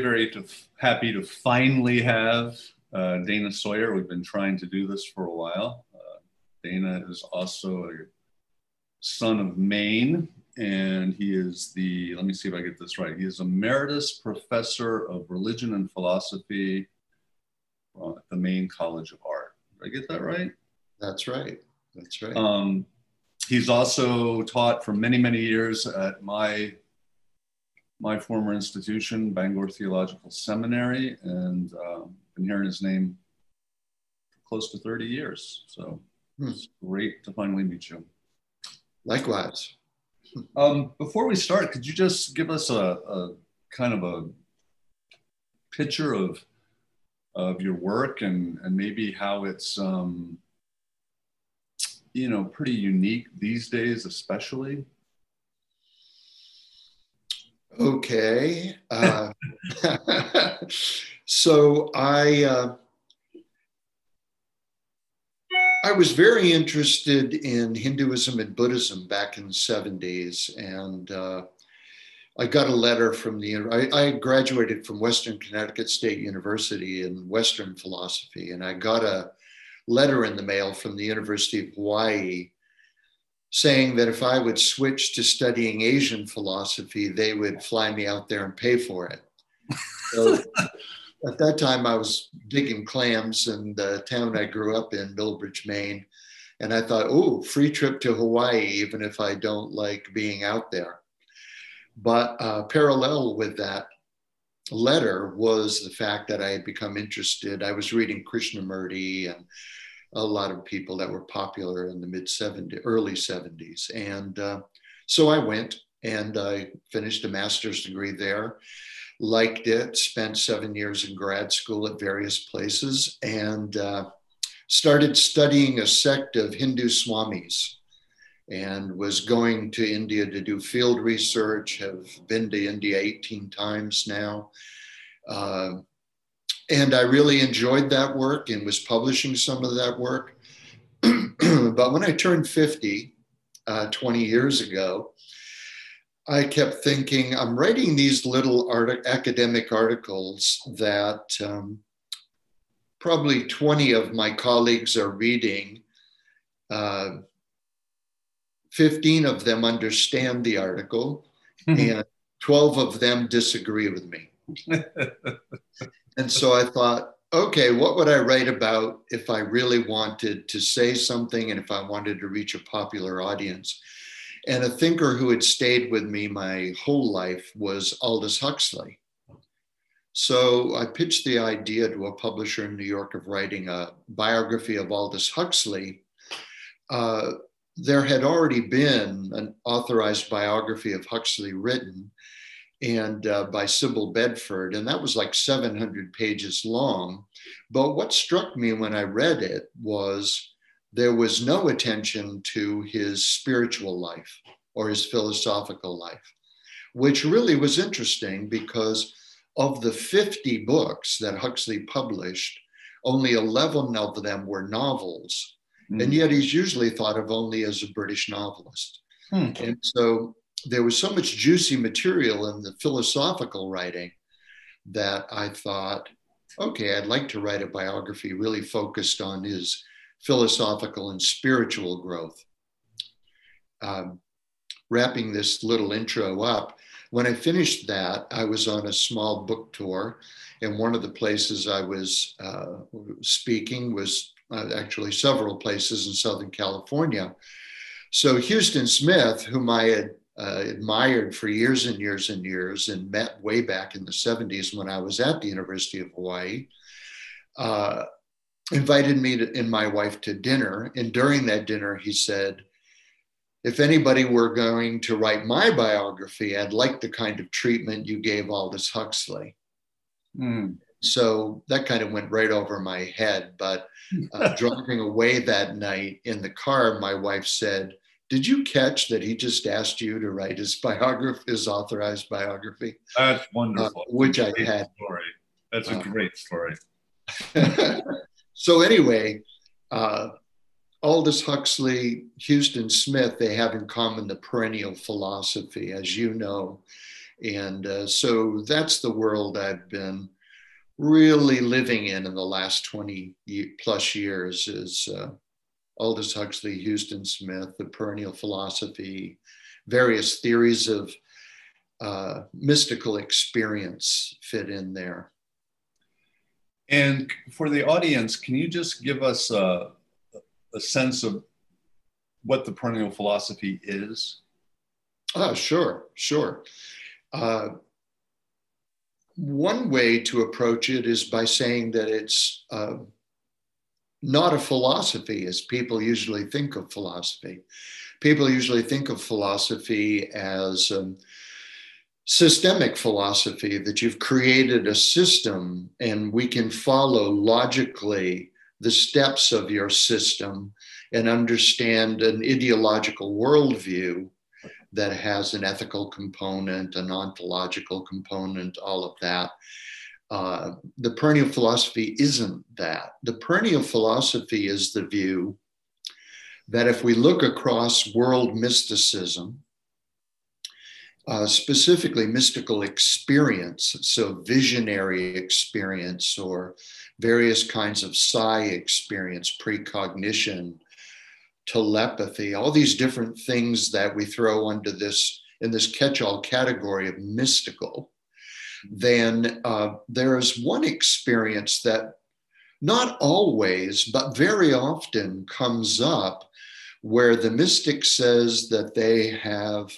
Very, to, happy to finally have uh, Dana Sawyer. We've been trying to do this for a while. Uh, Dana is also a son of Maine, and he is the, let me see if I get this right, he is emeritus professor of religion and philosophy at the Maine College of Art. Did I get that right? That's right. That's right. Um, he's also taught for many, many years at my my former institution, Bangor Theological Seminary, and um, been hearing his name for close to 30 years. So hmm. it's great to finally meet you. Likewise. Um, before we start, could you just give us a, a kind of a picture of of your work and and maybe how it's um, you know pretty unique these days, especially. Okay. Uh, so I uh, I was very interested in Hinduism and Buddhism back in the 70s, and uh, I got a letter from the. I, I, graduated from Western Connecticut State University in Western philosophy, and I got a letter in the mail from the University of Hawaii saying that if I would switch to studying Asian philosophy, they would fly me out there and pay for it. So at that time, I was digging clams in the town I grew up in, Milbridge, Maine. And I thought, oh, free trip to Hawaii, even if I don't like being out there. But uh, parallel with that letter was the fact that I had become interested. I was reading Krishnamurti and a lot of people that were popular in the mid 70s, early 70s. And uh, so I went and I finished a master's degree there, liked it, spent seven years in grad school at various places, and uh, started studying a sect of Hindu Swamis and was going to India to do field research, have been to India 18 times now. Uh, and I really enjoyed that work and was publishing some of that work. but when I turned 50, uh, 20 years ago, I kept thinking, I'm writing these little art- academic articles that um, probably 20 of my colleagues are reading. Uh, 15 of them understand the article, mm-hmm. and 12 of them disagree with me. And so I thought, okay, what would I write about if I really wanted to say something and if I wanted to reach a popular audience? And a thinker who had stayed with me my whole life was Aldous Huxley. So I pitched the idea to a publisher in New York of writing a biography of Aldous Huxley. Uh, there had already been an authorized biography of Huxley written, and uh, by Sybil Bedford, and that was like 700 pages long. But what struck me when I read it was there was no attention to his spiritual life or his philosophical life, which really was interesting because of the 50 books that Huxley published, only 11 of them were novels. Mm. And yet he's usually thought of only as a British novelist. Hmm. And so there was so much juicy material in the philosophical writing that I thought, okay, I'd like to write a biography really focused on his philosophical and spiritual growth. Um, wrapping this little intro up, when I finished that, I was on a small book tour, and one of the places I was uh, speaking was uh, actually several places in Southern California. So Huston Smith, whom I had uh, admired for years and years and years and met way back in the 70s when I was at the University of Hawaii, uh, invited me to, and my wife to dinner. And during that dinner, he said, if anybody were going to write my biography, I'd like the kind of treatment you gave Aldous Huxley. Mm. So that kind of went right over my head. But uh, driving away that night in the car, my wife said, Did you catch that he just asked you to write his biography, his authorized biography? That's wonderful. Uh, which I had. Story. That's a uh, great story. so, anyway, uh, Aldous Huxley, Huston Smith, they have in common the perennial philosophy, as you know. And uh, so that's the world I've been really living in in the last 20 plus years is uh, Aldous Huxley, Huston Smith, the perennial philosophy, various theories of uh, mystical experience fit in there. And for the audience, can you just give us a, a sense of what the perennial philosophy is? Oh, sure, sure. Uh, one way to approach it is by saying that it's uh, not a philosophy as people usually think of philosophy. People usually think of philosophy as um, systemic philosophy, that you've created a system and we can follow logically the steps of your system and understand an ideological worldview that has an ethical component, an ontological component, all of that. Uh, the perennial philosophy isn't that. The perennial philosophy is the view that if we look across world mysticism, uh, specifically mystical experience, so visionary experience or various kinds of psi experience, precognition, telepathy, all these different things that we throw under this in this catch-all category of mystical, then uh, there is one experience that not always, but very often comes up where the mystic says that they have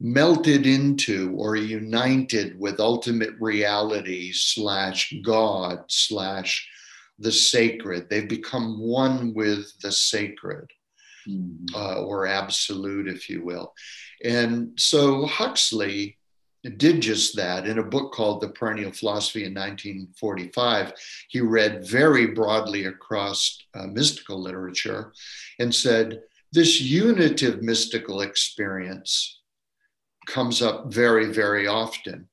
melted into or united with ultimate reality slash God slash the sacred. They've become one with the sacred mm-hmm. uh, or absolute, if you will. And so Huxley did just that in a book called The Perennial Philosophy in 1945. He read very broadly across uh, mystical literature and said, This unitive mystical experience comes up very, very often.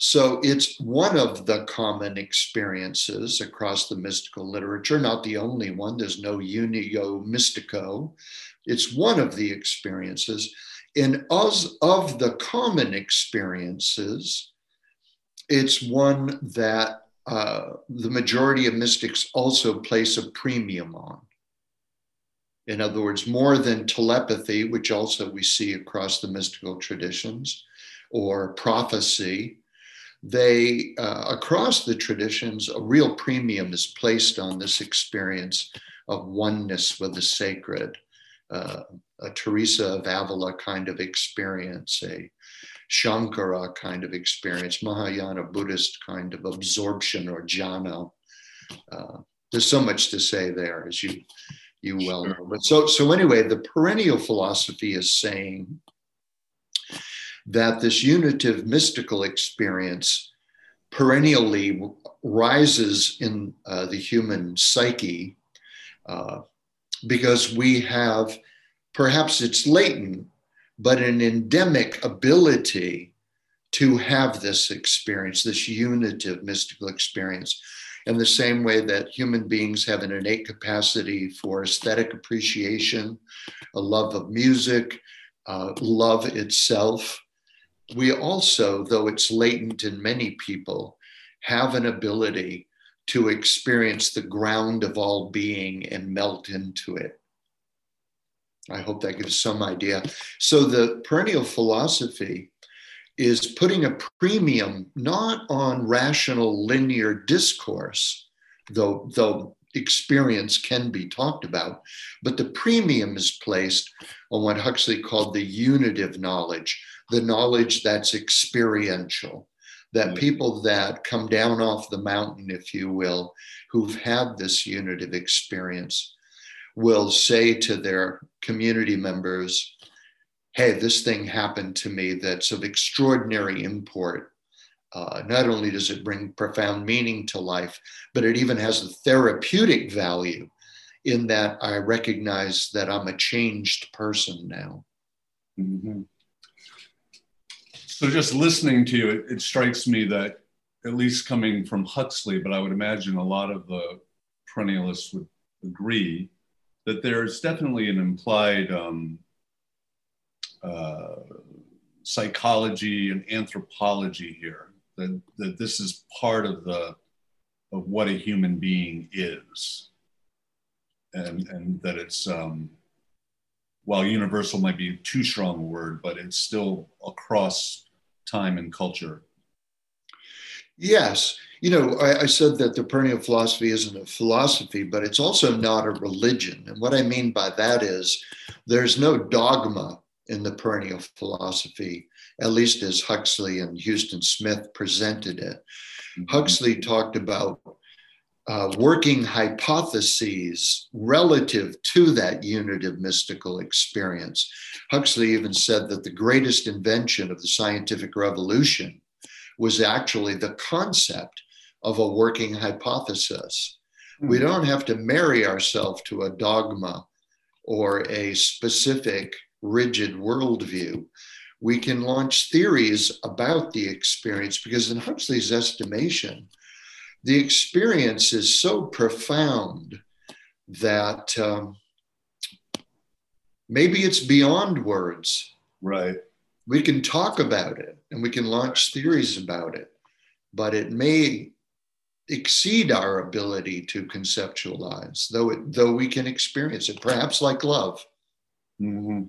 So it's one of the common experiences across the mystical literature, not the only one. There's no unio mystico. It's one of the experiences. In us of the common experiences, it's one that uh, the majority of mystics also place a premium on. In other words, more than telepathy, which also we see across the mystical traditions, or prophecy, they, uh, across the traditions, a real premium is placed on this experience of oneness with the sacred, uh, a Teresa of Avila kind of experience, a Shankara kind of experience, Mahayana Buddhist kind of absorption or jhana. Uh, there's so much to say there, as you you well know. But so so anyway, the perennial philosophy is saying that this unitive mystical experience perennially rises in uh, the human psyche uh, because we have, perhaps it's latent, but an endemic ability to have this experience, this unitive mystical experience. In the same way that human beings have an innate capacity for aesthetic appreciation, a love of music, uh, love itself, we also, though it's latent in many people, have an ability to experience the ground of all being and melt into it. I hope that gives some idea. So, the perennial philosophy is putting a premium not on rational linear discourse, though, though experience can be talked about, but the premium is placed on what Huxley called the unitive knowledge, the knowledge that's experiential, that people that come down off the mountain, if you will, who've had this unitive experience, will say to their community members, Hey, this thing happened to me that's of extraordinary import. Uh, not only does it bring profound meaning to life, but it even has a therapeutic value in that I recognize that I'm a changed person now. Mm-hmm. So, just listening to you, it, it, strikes me that, at least coming from Huxley, but I would imagine a lot of the perennialists would agree that there's definitely an implied um, uh, psychology and anthropology here. That, that this is part of the of what a human being is, and and that it's um, while universal might be too strong a word, but it's still across time and culture. Yes, you know, I, I, said that the perennial philosophy isn't a philosophy, but it's also not a religion. And what I mean by that is there's no dogma in the perennial philosophy, at least as Huxley and Huston Smith presented it. Mm-hmm. Huxley talked about uh, working hypotheses relative to that unitive mystical experience. Huxley even said that the greatest invention of the scientific revolution was actually the concept of a working hypothesis. Mm-hmm. We hmm. don't have to marry ourselves to a dogma or a specific rigid worldview. We can launch theories about the experience because, in Huxley's estimation, the experience is so profound that um, maybe it's beyond words. Right. We can talk about it and we can launch theories about it, but it may exceed our ability to conceptualize, though it, though we can experience it, perhaps like love. Mm-hmm.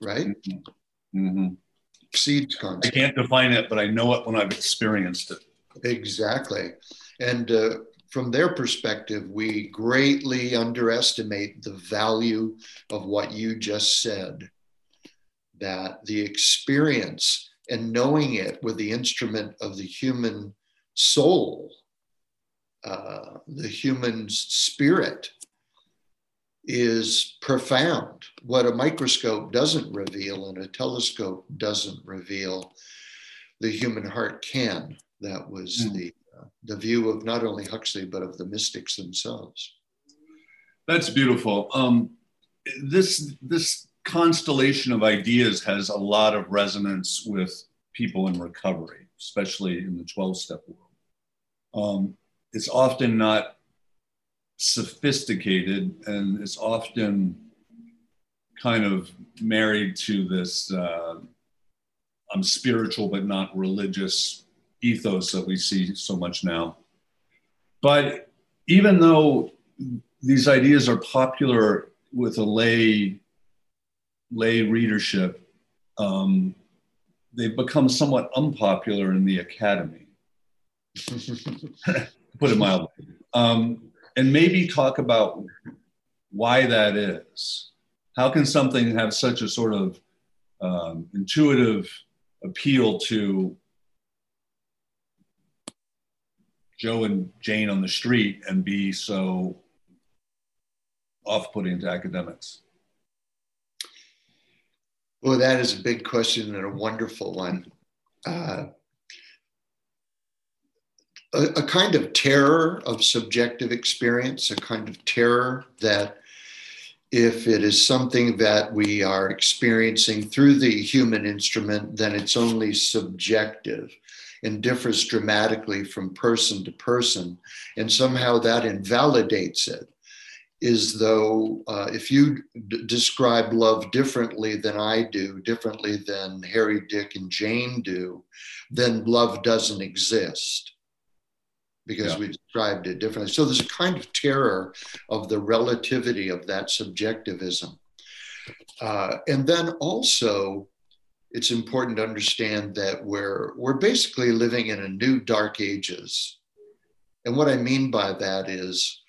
Right? Mm-hmm. mm-hmm. Exceeds concept. I can't define it, but I know it when I've experienced it. Exactly. And uh, from their perspective, we greatly underestimate the value of what you just said. That the experience and knowing it with the instrument of the human soul uh, the human spirit is profound. What a microscope doesn't reveal and a telescope doesn't reveal, the human heart can. That was mm. the the view of not only Huxley but of the mystics themselves. That's beautiful. Um, this this constellation of ideas has a lot of resonance with people in recovery, especially in the 12 step world. Um, it's often not sophisticated and it's often kind of married to this uh, I'm spiritual but not religious ethos that we see so much now. But even though these ideas are popular with a lay lay readership, um, they've become somewhat unpopular in the academy. put it mildly. Um, and maybe talk about why that is. How can something have such a sort of um, intuitive appeal to Joe and Jane on the street and be so off putting to academics? Well, that is a big question and a wonderful one. Uh, a, a kind of terror of subjective experience, a kind of terror that if it is something that we are experiencing through the human instrument, then it's only subjective and differs dramatically from person to person. And somehow that invalidates it. Is though uh, if you d- describe love differently than I do, differently than Harry, Dick, and Jane do, then love doesn't exist because yeah. we described it differently. So there's a kind of terror of the relativity of that subjectivism. Uh, and then also, it's important to understand that we're, we're basically living in a new dark ages. And what I mean by that is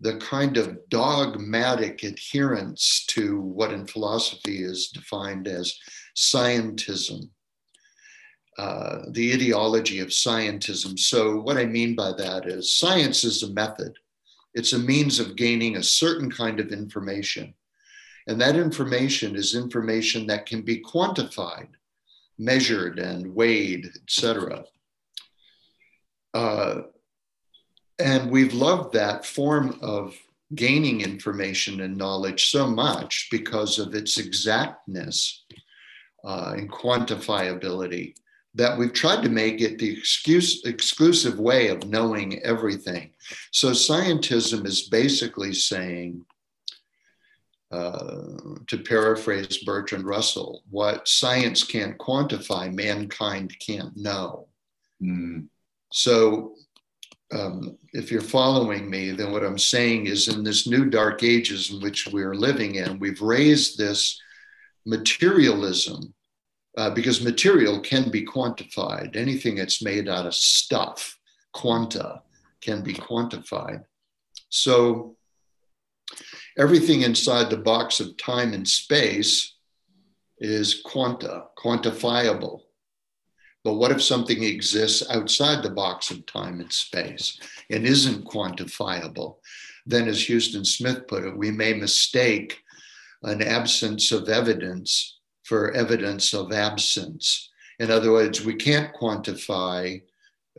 the kind of dogmatic adherence to what in philosophy is defined as scientism uh, the ideology of scientism. So, what I mean by that is science is a method, it's a means of gaining a certain kind of information. And that information is information that can be quantified, measured, and weighed, etc. Uh, and we've loved that form of gaining information and knowledge so much because of its exactness uh, and quantifiability that we've tried to make it the excuse, exclusive way of knowing everything. So, scientism is basically saying, uh, to paraphrase Bertrand Russell, what science can't quantify, mankind can't know. Mm. So, um, if you're following me, then what I'm saying is in this new dark ages in which we're living in, we've raised this materialism uh, because material can be quantified. Anything that's made out of stuff, quanta, can be quantified. So everything inside the box of time and space is quanta, quantifiable. But what if something exists outside the box of time and space and isn't quantifiable? Then, as Huston Smith put it, we may mistake an absence of evidence for evidence of absence. In other words, we can't quantify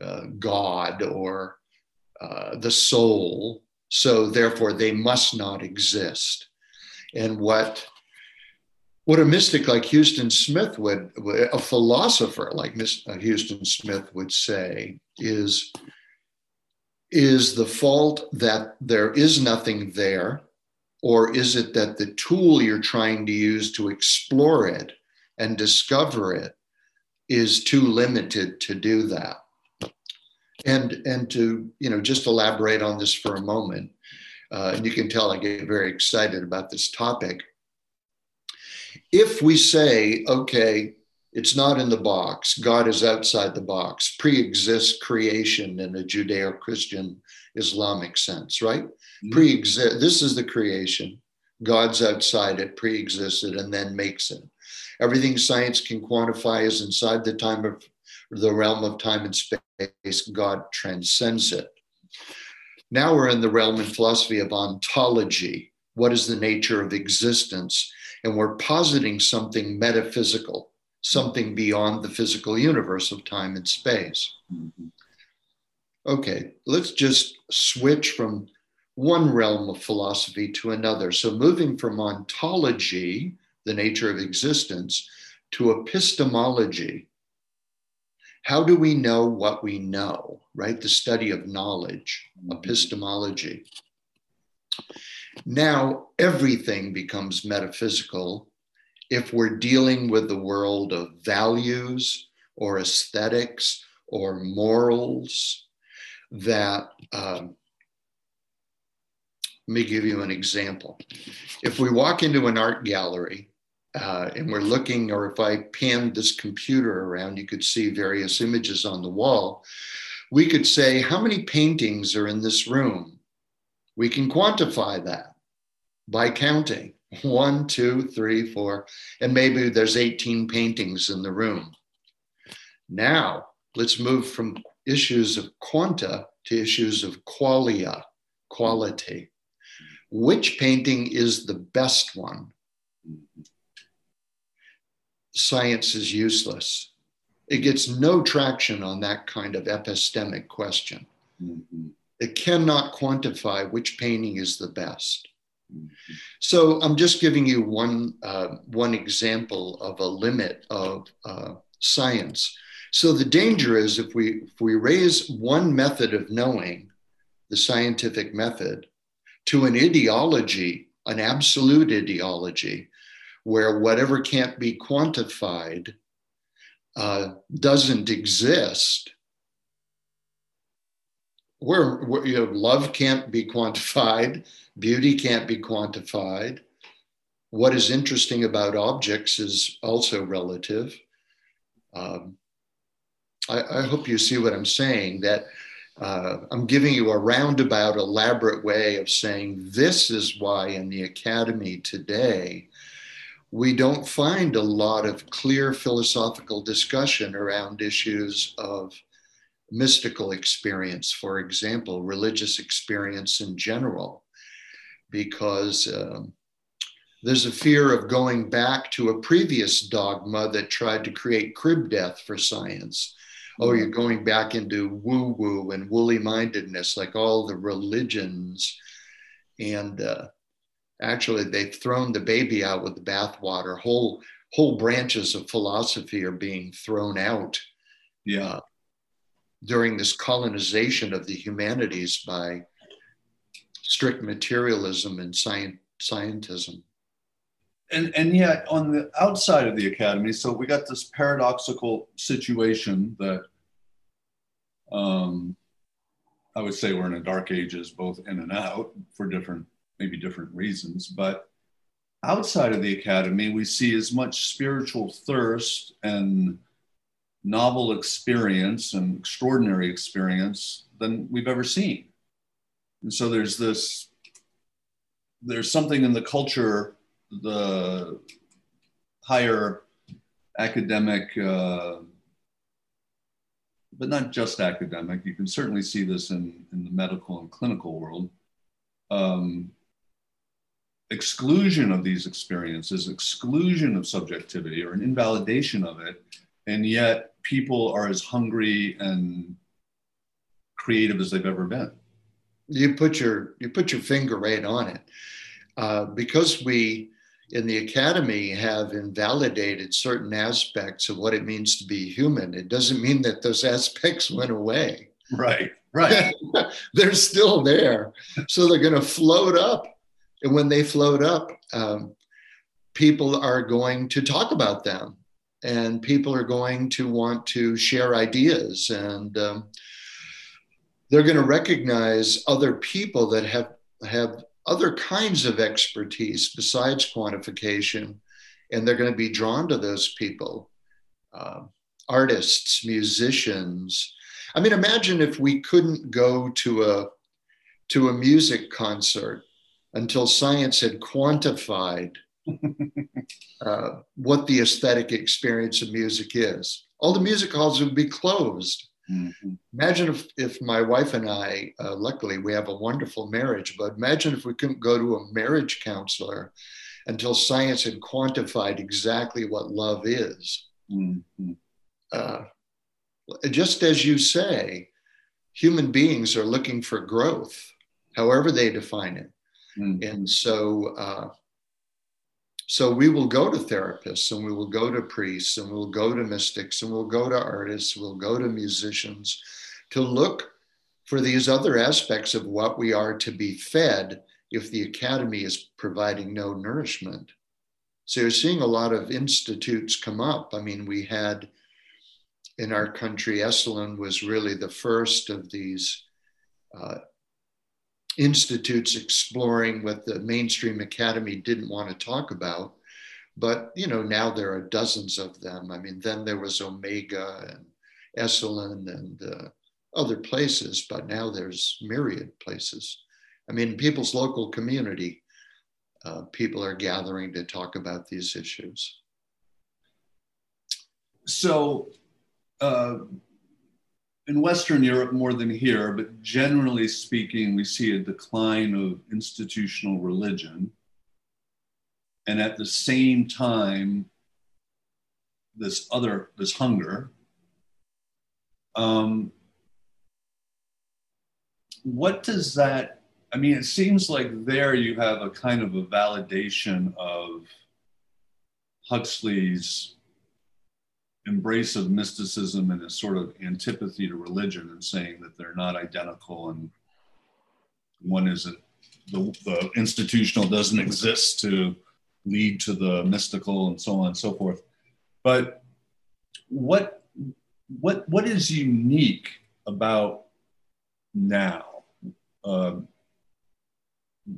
uh, God or uh, the soul, so therefore they must not exist. And what what a mystic like Huston Smith would, a philosopher like uh, Huston Smith would say is, is the fault that there is nothing there, or is it that the tool you're trying to use to explore it and discover it is too limited to do that? And, and to you know just elaborate on this for a moment, uh, and you can tell I get very excited about this topic if we say, okay, it's not in the box, God is outside the box, pre exists creation in a Judeo Christian Islamic sense, right? Mm-hmm. Pre exist, this is the creation. God's outside it, pre existed, and then makes it. Everything science can quantify is inside the time of the realm of time and space. God transcends it. Now we're in the realm in philosophy of ontology. What is the nature of existence? and we're positing something metaphysical, something beyond the physical universe of time and space. Okay, let's just switch from one realm of philosophy to another. So, moving from ontology, the nature of existence, to epistemology. How do we know what we know, right? The study of knowledge, mm-hmm. epistemology. Now, everything becomes metaphysical if we're dealing with the world of values or aesthetics or morals that. Um, let me give you an example. If we walk into an art gallery uh, and we're looking, or if I panned this computer around, you could see various images on the wall. We could say, How many paintings are in this room? We can quantify that by counting one, two, three, four, and maybe there's 18 paintings in the room. Now, let's move from issues of quanta to issues of qualia, quality. Which painting is the best one? Science is useless. It gets no traction on that kind of epistemic question. Mm-hmm. It cannot quantify which painting is the best. So I'm just giving you one, uh, one example of a limit of uh, science. So the danger is if we, if we raise one method of knowing, the scientific method, to an ideology, an absolute ideology, where whatever can't be quantified uh, doesn't exist, where, where you know, love can't be quantified, beauty can't be quantified. What is interesting about objects is also relative. Um, I, I, hope you see what I'm saying, that uh, I'm giving you a roundabout, elaborate way of saying this is why in the academy today we don't find a lot of clear philosophical discussion around issues of mystical experience, for example, religious experience in general, because um, there's a fear of going back to a previous dogma that tried to create crib death for science. Oh, you're going back into woo woo and woolly mindedness, like all the religions. And uh, actually, they've thrown the baby out with the bathwater. Whole, whole branches of philosophy are being thrown out. Yeah. Uh, during this colonization of the humanities by strict materialism and science, scientism and and yet on the outside of the academy so we got this paradoxical situation that um, i would say we're in a dark ages both in and out for different maybe different reasons but outside of the academy we see as much spiritual thirst and novel experience and extraordinary experience than we've ever seen and so there's this there's something in the culture the higher academic, uh, but not just academic, you can certainly see this in, in the medical and clinical world. Um, exclusion of these experiences, exclusion of subjectivity, or an invalidation of it, and yet people are as hungry and creative as they've ever been. You put your you put your finger right on it, uh, because we in the academy have invalidated certain aspects of what it means to be human. It doesn't mean that those aspects went away. Right, right. they're still there. So they're going to float up. And when they float up, um, people are going to talk about them. And people are going to want to share ideas. And um, they're going to recognize other people that have have other kinds of expertise besides quantification, and they're going to be drawn to those people uh, artists, musicians. I mean, imagine if we couldn't go to a to a music concert until science had quantified uh, what the aesthetic experience of music is. All the music halls would be closed. Mm-hmm. Imagine if, if my wife and I, uh, luckily we have a wonderful marriage, but imagine if we couldn't go to a marriage counselor until science had quantified exactly what love is. Mm-hmm. Uh, just as you say, human beings are looking for growth, however they define it. Mm-hmm. And so uh, so we will go to therapists and we will go to priests and we'll go to mystics and we'll go to artists, we'll go to musicians to look for these other aspects of what we are to be fed if the academy is providing no nourishment. So you're seeing a lot of institutes come up. I mean, we had in our country, Esalen was really the first of these uh, institutes exploring what the mainstream academy didn't want to talk about. But you know, now there are dozens of them. I mean, then there was Omega and Esalen and uh, other places, but now there's myriad places. I mean, people's local community, uh, people are gathering to talk about these issues. So, uh, in Western Europe more than here, but generally speaking, we see a decline of institutional religion. And at the same time, this other, this hunger. Um, what does that, I mean, it seems like there you have a kind of a validation of Huxley's embrace of mysticism and a sort of antipathy to religion and saying that they're not identical and one isn't the, the institutional doesn't exist to lead to the mystical and so on and so forth. But what what what is unique about now? Um,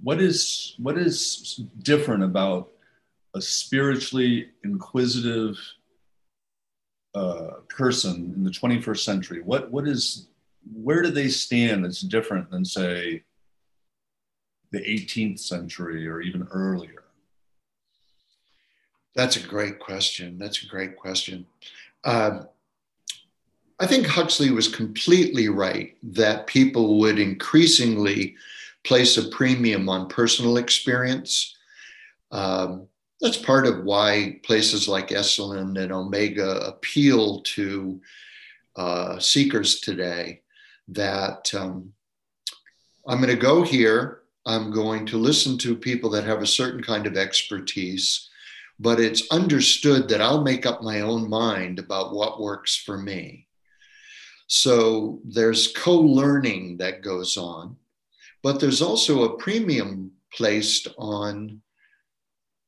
what is what is different about a spiritually inquisitive uh, person in the 21st century? What what is where do they stand that's different than say the 18th century or even earlier? That's a great question. That's a great question. Um, I think Huxley was completely right that people would increasingly place a premium on personal experience. Um, that's part of why places like Esalen and Omega appeal to uh, seekers today. That um, I'm going to go here, I'm going to listen to people that have a certain kind of expertise, but it's understood that I'll make up my own mind about what works for me. So there's co learning that goes on, but there's also a premium placed on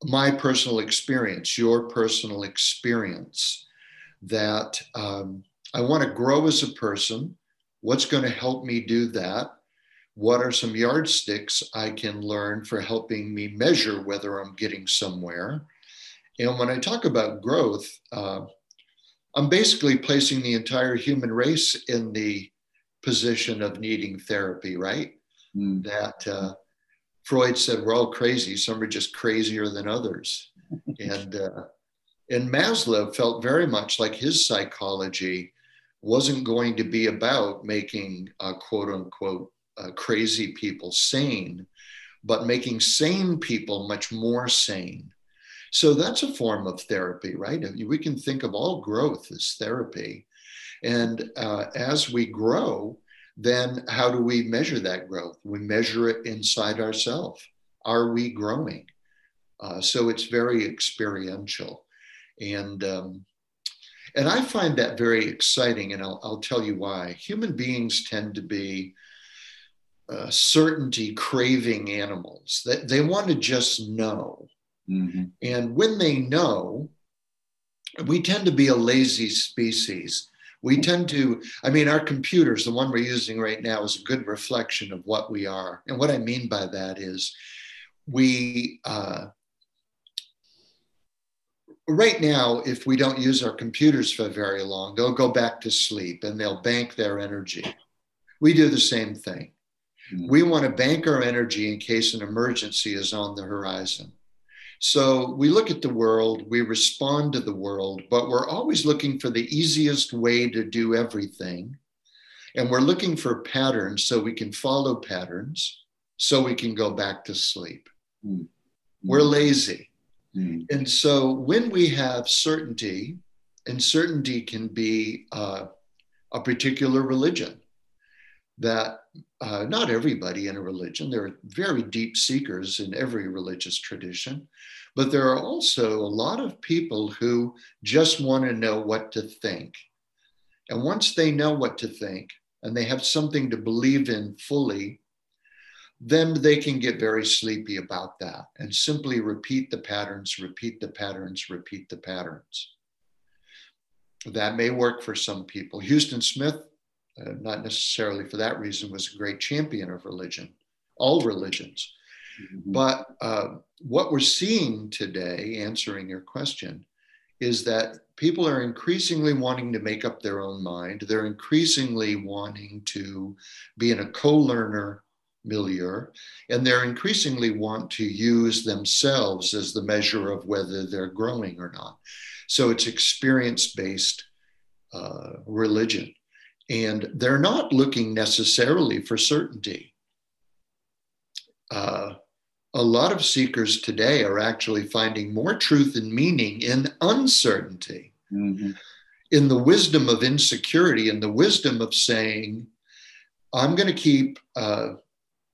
my personal experience, your personal experience, that um, I want to grow as a person. What's going to help me do that? What are some yardsticks I can learn for helping me measure whether I'm getting somewhere? And when I talk about growth, uh, I'm basically placing the entire human race in the position of needing therapy, right? Mm. That uh, Freud said we're all crazy. Some are just crazier than others. and uh, and Maslow felt very much like his psychology wasn't going to be about making uh, quote unquote uh, crazy people sane, but making sane people much more sane. So that's a form of therapy, right? We can think of all growth as therapy. And uh, as we grow, then how do we measure that growth? We measure it inside ourselves. Are we growing? Uh, so it's very experiential, and um, and I find that very exciting, and I'll, I'll tell you why. Human beings tend to be uh, certainty craving animals. That they, they want to just know, mm-hmm. and when they know, we tend to be a lazy species we tend to, I mean, our computers, the one we're using right now, is a good reflection of what we are. And what I mean by that is we, uh, right now, if we don't use our computers for very long, they'll go back to sleep and they'll bank their energy. We do the same thing. Mm-hmm. We want to bank our energy in case an emergency is on the horizon. So we look at the world, we respond to the world, but we're always looking for the easiest way to do everything. And we're looking for patterns so we can follow patterns so we can go back to sleep. Mm-hmm. We're lazy. Mm-hmm. And so when we have certainty, and certainty can be uh, a particular religion that uh, not everybody in a religion, there are very deep seekers in every religious tradition, but there are also a lot of people who just want to know what to think. And once they know what to think and they have something to believe in fully, then they can get very sleepy about that and simply repeat the patterns, repeat the patterns, repeat the patterns. That may work for some people. Huston Smith uh, not necessarily for that reason, was a great champion of religion, all religions. Mm-hmm. But uh, what we're seeing today, answering your question, is that people are increasingly wanting to make up their own mind. They're increasingly wanting to be in a co learner milieu, and they're increasingly want to use themselves as the measure of whether they're growing or not. So it's experience based uh, religion. And they're not looking necessarily for certainty. Uh, a lot of seekers today are actually finding more truth and meaning in uncertainty, mm-hmm. in the wisdom of insecurity, in the wisdom of saying, I'm going to keep uh,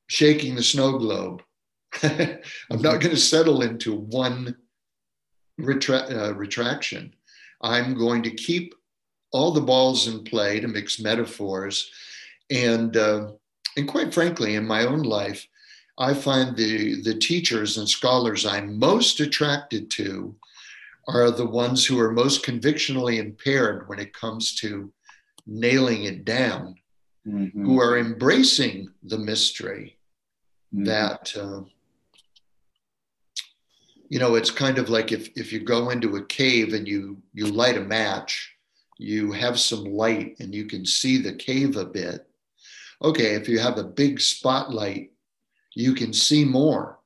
shaking the snow globe. I'm not going to settle into one retra- uh, retraction. I'm going to keep all the balls in play to mix metaphors. And, uh, and quite frankly, in my own life, I find the, the teachers and scholars I'm most attracted to are the ones who are most convictionally impaired when it comes to nailing it down, mm-hmm. who are embracing the mystery mm-hmm. that, uh, you know, it's kind of like if, if you go into a cave and you, you light a match you have some light and you can see the cave a bit. Okay, if you have a big spotlight, you can see more.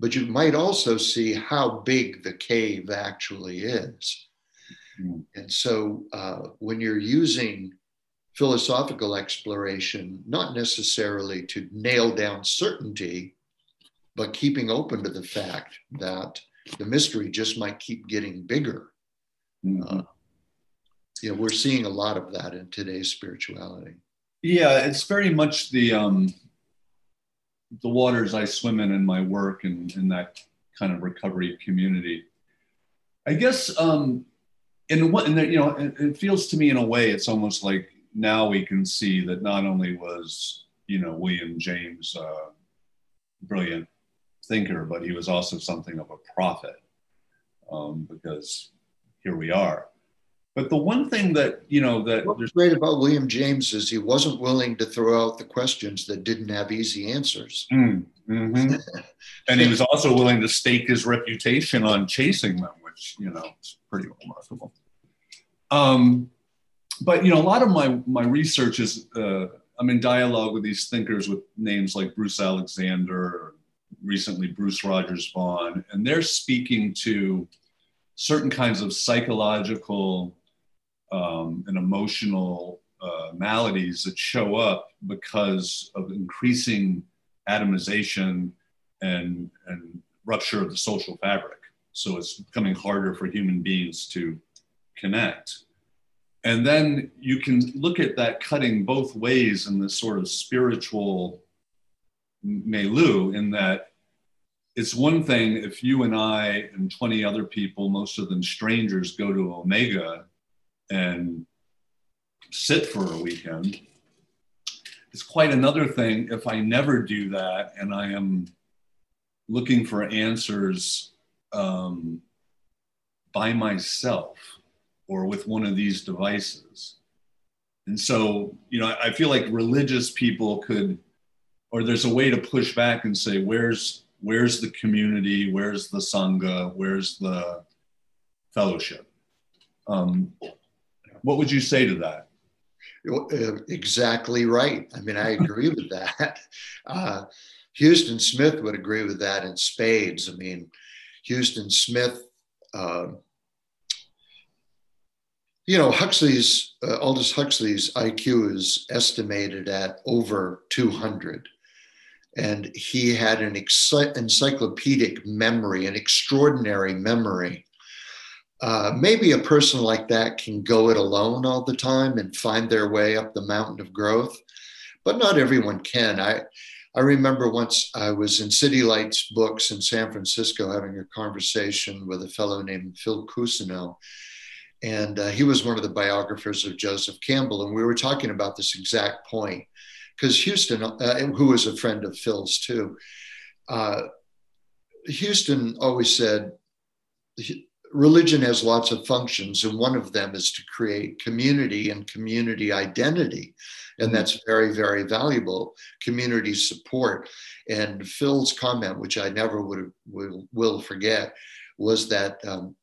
but you might also see how big the cave actually is. Mm. And so uh, when you're using philosophical exploration, not necessarily to nail down certainty, but keeping open to the fact that the mystery just might keep getting bigger. Mm-hmm. Uh, you know, we're seeing a lot of that in today's spirituality. Yeah, it's very much the um, the waters I swim in in my work and in that kind of recovery community. I guess um, in what, and you know, it, it, feels to me in a way it's almost like now we can see that not only was you know William James uh, brilliant thinker, but he was also something of a prophet um, because here we are. But the one thing that you know that what's great about William James is he wasn't willing to throw out the questions that didn't have easy answers. Mm, mm-hmm. and he was also willing to stake his reputation on chasing them, which you know is pretty remarkable. Um, but you know, a lot of my my research is uh, I'm in dialogue with these thinkers with names like Bruce Alexander, recently Bruce Rogers-Vaughn, and they're speaking to certain kinds of psychological um, and emotional uh, maladies that show up because of increasing atomization and, and rupture of the social fabric. So it's becoming harder for human beings to connect. And then you can look at that cutting both ways in this sort of spiritual milieu, in that it's one thing if you and I and 20 other people, most of them strangers, go to Omega and sit for a weekend. It's quite another thing if I never do that and I am looking for answers um, by myself or with one of these devices. And so, you know, I feel like religious people could, or there's a way to push back and say, where's where's the community, where's the sangha, where's the fellowship? Um, what would you say to that? Uh, exactly right. I mean, I agree with that. Uh, Huston Smith would agree with that in spades. I mean, Huston Smith, uh, you know, Huxley's, uh, Aldous Huxley's IQ is estimated at over 200. And he had an encyclopedic memory, an extraordinary memory uh, maybe a person like that can go it alone all the time and find their way up the mountain of growth, but not everyone can. I, I remember once I was in City Lights Books in San Francisco having a conversation with a fellow named Phil Cousineau. And uh, he was one of the biographers of Joseph Campbell. And we were talking about this exact point because Huston, uh, who was a friend of Phil's too, uh, Huston always said, religion has lots of functions, and one of them is to create community and community identity. And mm-hmm. that's very, very valuable community support. And Phil's comment, which I never would will, will forget, was that um,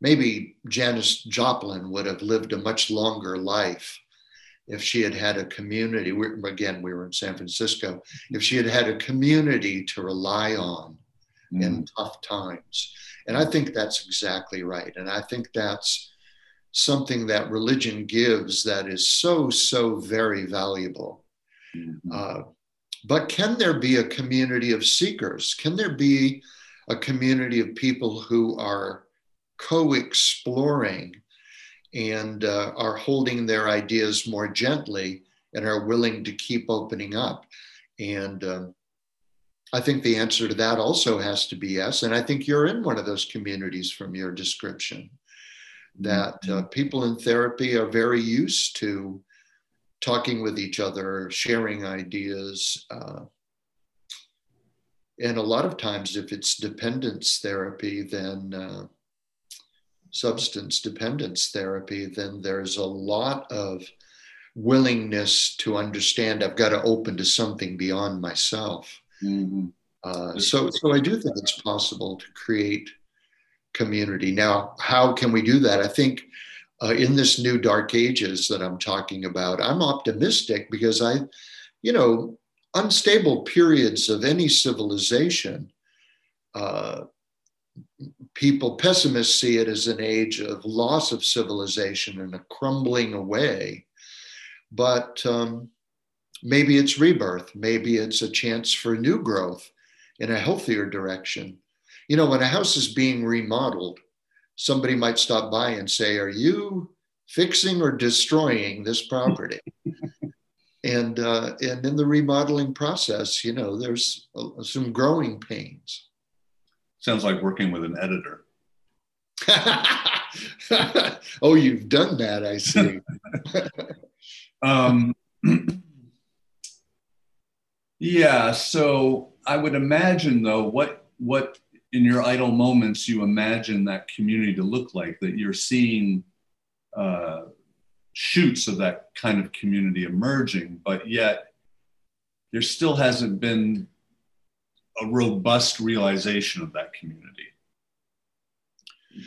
maybe Janis Joplin would have lived a much longer life if she had had a community. We're, again, we were in San Francisco. If she had had a community to rely on mm. in tough times and I think that's exactly right. And I think that's something that religion gives that is so, so very valuable. Mm-hmm. Uh, but can there be a community of seekers? Can there be a community of people who are co exploring and uh, are holding their ideas more gently and are willing to keep opening up? And um, I think the answer to that also has to be yes. And I think you're in one of those communities from your description that uh, mm-hmm. people in therapy are very used to talking with each other, sharing ideas. Uh, and a lot of times, if it's dependence therapy, then uh, substance dependence therapy, then there's a lot of willingness to understand I've got to open to something beyond myself. Mm-hmm. Uh, so, so I do think it's possible to create community. Now, how can we do that? I think uh, in this new dark ages that I'm talking about, I'm optimistic because I, you know, unstable periods of any civilization uh, people, pessimists see it as an age of loss of civilization and a crumbling away. But um, maybe it's rebirth. Maybe it's a chance for new growth in a healthier direction. You know, when a house is being remodeled, somebody might stop by and say, Are you fixing or destroying this property? and uh, and in the remodeling process, you know, there's some growing pains. Sounds like working with an editor. oh, you've done that, I see. um, yeah. So I would imagine, though, what what in your idle moments you imagine that community to look like. That you're seeing uh, shoots of that kind of community emerging, but yet there still hasn't been a robust realization of that community.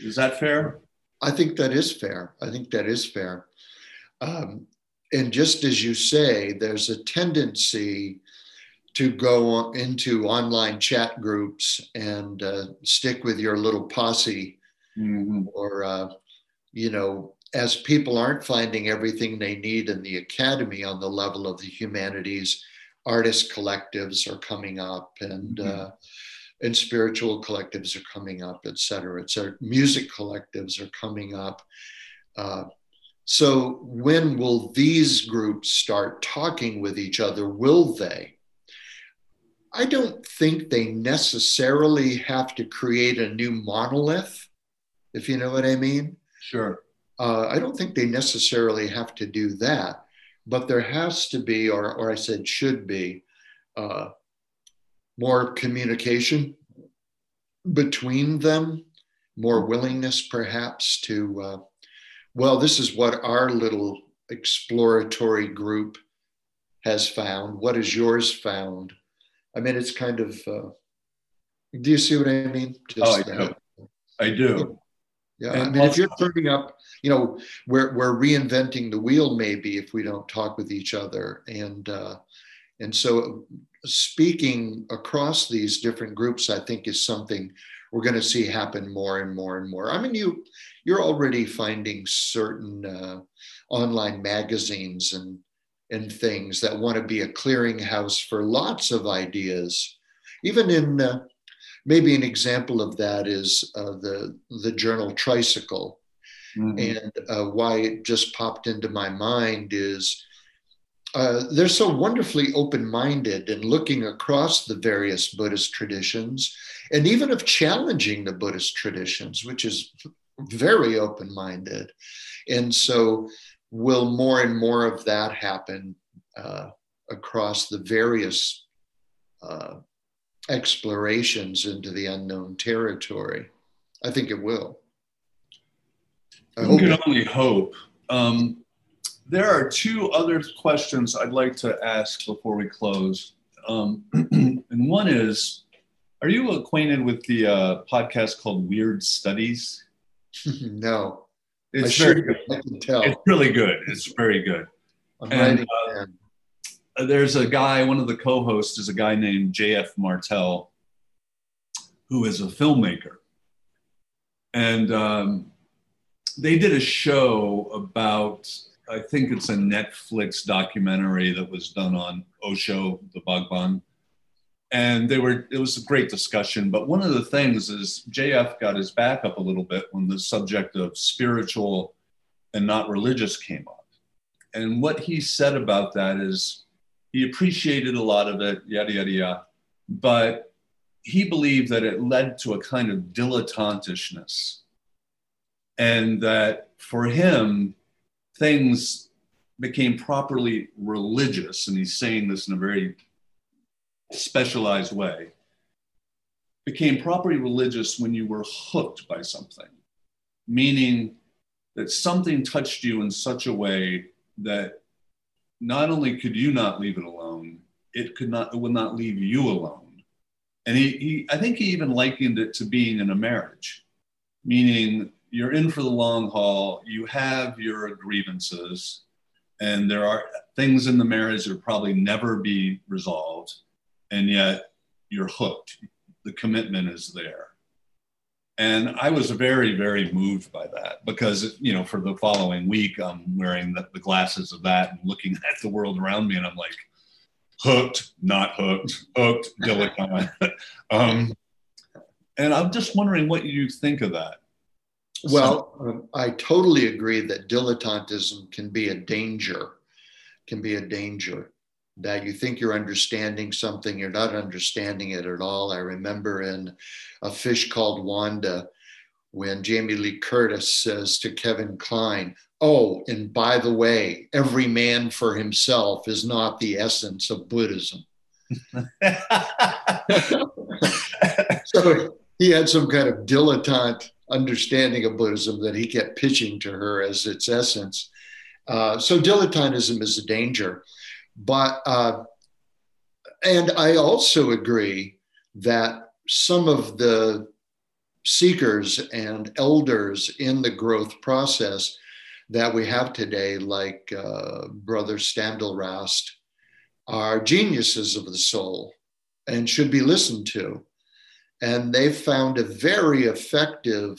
Is that fair? I think that is fair. I think that is fair. Um, and just as you say, there's a tendency to go into online chat groups and uh, stick with your little posse. Mm-hmm. or uh, you know as people aren't finding everything they need in the academy on the level of the humanities artist collectives are coming up and mm-hmm. uh, and spiritual collectives are coming up et cetera et cetera. Music collectives are coming up. Uh, so when will these groups start talking with each other? Will they I don't think they necessarily have to create a new monolith, if you know what I mean. Sure. Uh, I don't think they necessarily have to do that, but there has to be, or, or I said should be, uh, more communication between them, more willingness perhaps to, uh, well, this is what our little exploratory group has found. What has yours found? I mean, it's kind of. Uh, do you see what I mean? Just, oh, I do. Uh, I do. Yeah, and I mean, also, if you're turning up, you know, we're we're reinventing the wheel maybe if we don't talk with each other, and uh, and so speaking across these different groups, I think is something we're going to see happen more and more and more. I mean, you you're already finding certain uh, online magazines and and things that want to be a clearinghouse for lots of ideas. Even in uh, maybe an example of that is uh, the the journal Tricycle, mm-hmm. and uh, why it just popped into my mind is. Uh, they're so wonderfully open-minded and looking across the various Buddhist traditions, and even of challenging the Buddhist traditions, which is very open-minded. And so will more and more of that happen uh, across the various uh, explorations into the unknown territory? I think it will. I we can only hope. Um, there are two other questions I'd like to ask before we close. Um, and one is Are you acquainted with the uh, podcast called Weird Studies? no. It's very good. I can tell. It's really good. It's very good. I'm and, uh, there's a guy, one of the co-hosts is a guy named J.F. Martel, who is a filmmaker. And um, they did a show about, I think it's a Netflix documentary that was done on Osho, the Bhagwan and they were it was a great discussion. But one of the things is jf got his back up a little bit when the subject of spiritual and not religious came up. And what he said about that is he appreciated a lot of it yada yada yada. But he believed that it led to a kind of dilettantishness. And that for him things became properly religious. And he's saying this in a very specialized way, became properly religious when you were hooked by something, meaning that something touched you in such a way that not only could you not leave it alone, it could not, it would not leave you alone. And he, he I think he even likened it to being in a marriage, meaning you're in for the long haul, you have your grievances, and there are things in the marriage that will probably never be resolved and yet you're hooked. the commitment is there. And I was very, very moved by that because, you know, for the following week, I'm wearing the, the glasses of that and looking at the world around me, and I'm like, hooked, not hooked, hooked, dilettante. um, and I'm just wondering what you think of that. Well, um, I totally agree that dilettantism can be a danger, can be a danger. That you think you're understanding something, you're not understanding it at all. I remember in A Fish Called Wanda, when Jamie Lee Curtis says to Kevin Kline, Oh, and by the way, every man for himself is not the essence of Buddhism. so he had some kind of dilettante understanding of Buddhism that he kept pitching to her as its essence. Uh, so dilettantism is a danger. But, uh, and I also agree that some of the seekers and elders in the growth process that we have today, like uh, Brother Steindl-Rast, are geniuses of the soul and should be listened to. And they've found a very effective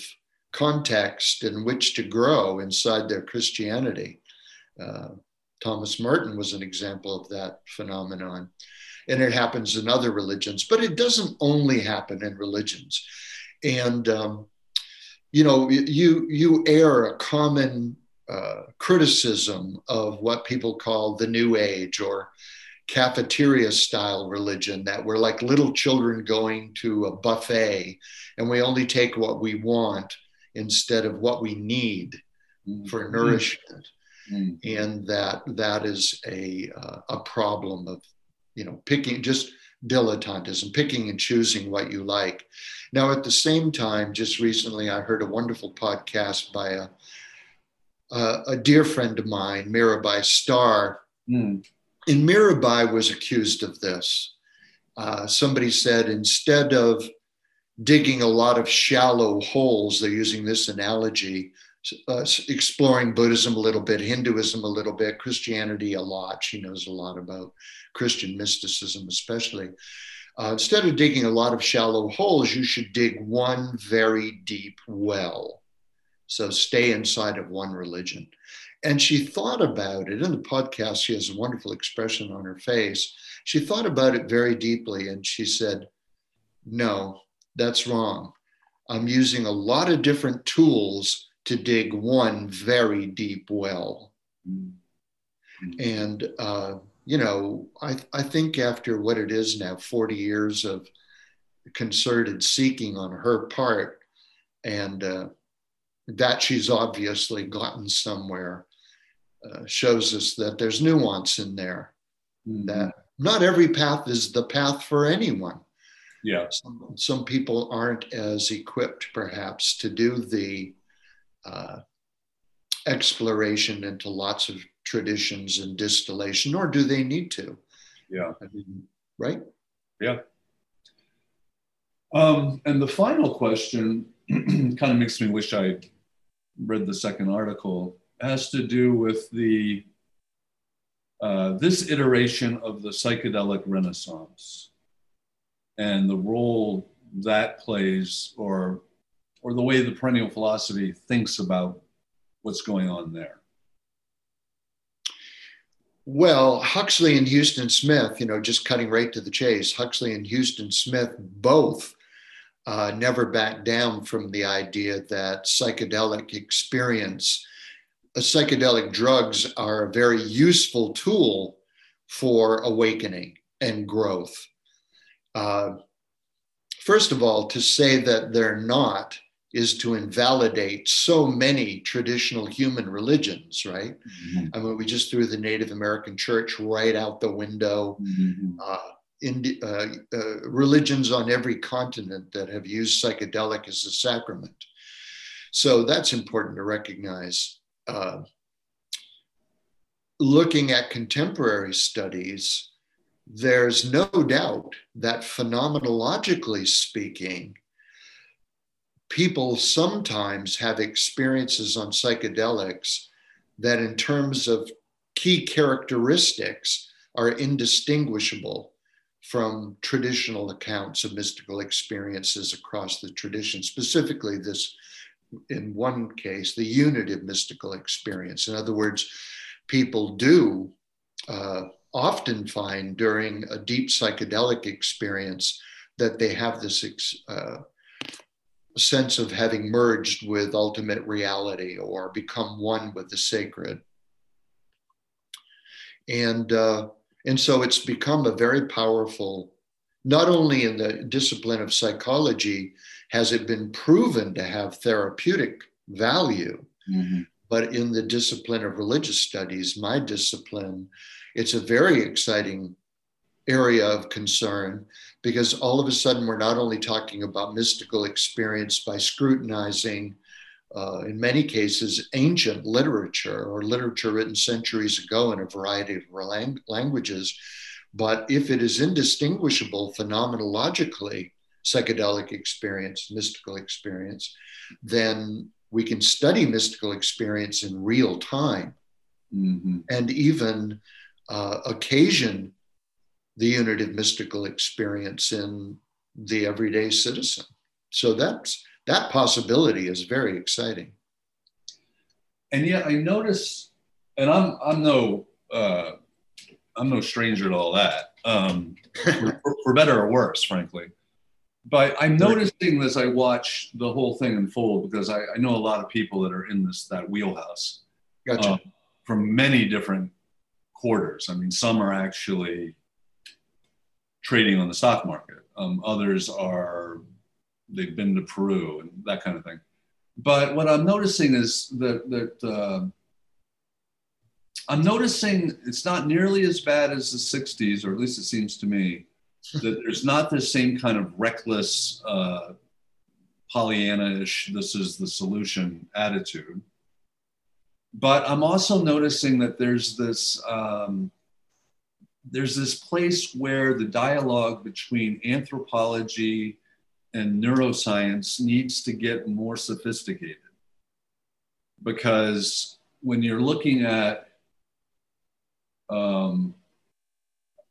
context in which to grow inside their Christianity. Uh, Thomas Merton was an example of that phenomenon. And it happens in other religions, but it doesn't only happen in religions. And, um, you know, you, you air a common uh, criticism of what people call the New Age or cafeteria style religion that we're like little children going to a buffet and we only take what we want instead of what we need mm-hmm. for nourishment mm-hmm. and that that is a uh, a problem of you know picking just dilettantism picking and choosing what you like now at the same time just recently i heard a wonderful podcast by a a, a dear friend of mine mirabai starr mm and Mirabai was accused of this. Uh, somebody said instead of digging a lot of shallow holes, they're using this analogy, uh, exploring Buddhism a little bit, Hinduism a little bit, Christianity a lot. She knows a lot about Christian mysticism, especially. Uh, instead of digging a lot of shallow holes, you should dig one very deep well. So stay inside of one religion. And she thought about it in the podcast. She has a wonderful expression on her face. She thought about it very deeply and she said, No, that's wrong. I'm using a lot of different tools to dig one very deep well. Mm-hmm. And, uh, you know, I, I think after what it is now, 40 years of concerted seeking on her part, and uh, that she's obviously gotten somewhere uh, shows us that there's nuance in there mm-hmm. that not every path is the path for anyone yeah some, some people aren't as equipped perhaps to do the uh, exploration into lots of traditions and distillation nor do they need to. Yeah. I mean, right? Yeah. Um, and the final question kind of makes me wish I read the second article. Has to do with the uh, this iteration of the psychedelic renaissance and the role that plays or or the way the perennial philosophy thinks about what's going on there well huxley and Huston Smith, you know just cutting right to the chase huxley and Huston Smith both uh, never backed down from the idea that psychedelic experience, uh, psychedelic drugs are a very useful tool for awakening and growth. Uh, first of all, to say that they're not is to invalidate so many traditional human religions, right? Mm-hmm. I mean, we just threw the Native American church right out the window. Mm-hmm. Uh, in, uh, uh, religions on every continent that have used psychedelic as a sacrament. So that's important to recognize. Uh, looking at contemporary studies, there's no doubt that phenomenologically speaking, people sometimes have experiences on psychedelics that, in terms of key characteristics, are indistinguishable from traditional accounts of mystical experiences across the tradition, specifically this, in one case, the unitive mystical experience. In other words, people do uh, often find during a deep psychedelic experience that they have this uh, sense of having merged with ultimate reality or become one with the sacred. And, uh, and so it's become a very powerful, not only in the discipline of psychology has it been proven to have therapeutic value, mm-hmm. but in the discipline of religious studies, my discipline, it's a very exciting area of concern because all of a sudden we're not only talking about mystical experience by scrutinizing, uh, in many cases, ancient literature or literature written centuries ago in a variety of lang- languages, but if it is indistinguishable phenomenologically, psychedelic experience, mystical experience, then we can study mystical experience in real time mm-hmm. and even uh, occasion the unitive mystical experience in the everyday citizen. So that's that possibility is very exciting. And yet I notice, and I'm I'm no uh, I'm no stranger to all that, um, for, for, better or worse, frankly. But I'm noticing as I watch the whole thing unfold because I, I know a lot of people that are in this that wheelhouse gotcha. uh, from many different quarters. I mean, some are actually trading on the stock market. Um, others are they've been to Peru and that kind of thing. But what I'm noticing is that that uh, I'm noticing it's not nearly as bad as the '60s, or at least it seems to me that there's not the same kind of reckless uh, Pollyanna-ish "this is the solution" attitude. But I'm also noticing that there's this um, there's this place where the dialogue between anthropology and neuroscience needs to get more sophisticated. Because when you're looking at um,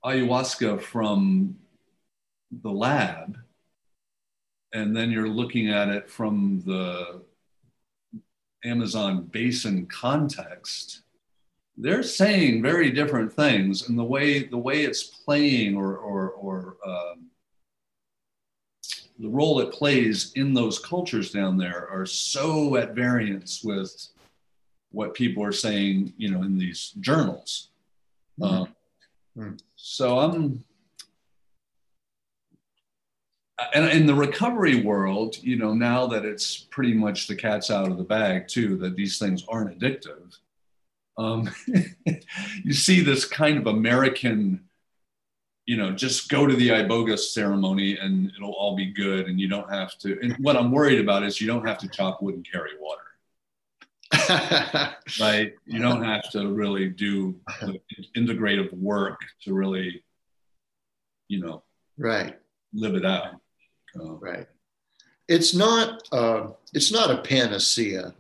ayahuasca from the lab, and then you're looking at it from the Amazon basin context, they're saying very different things, and the way the way it's playing or or, or um, the role it plays in those cultures down there are so at variance with what people are saying, you know, in these journals. Mm-hmm. Um, mm. So I'm, and in the recovery world, you know, now that it's pretty much the cat's out of the bag too, that these things aren't addictive um, you see this kind of American, you know, just go to the iboga ceremony and it'll all be good, and you don't have to. And what I'm worried about is you don't have to chop wood and carry water. right? You don't have to really do the integrative work to really, you know, right, live it out. Uh, right. It's not. Uh, it's not a panacea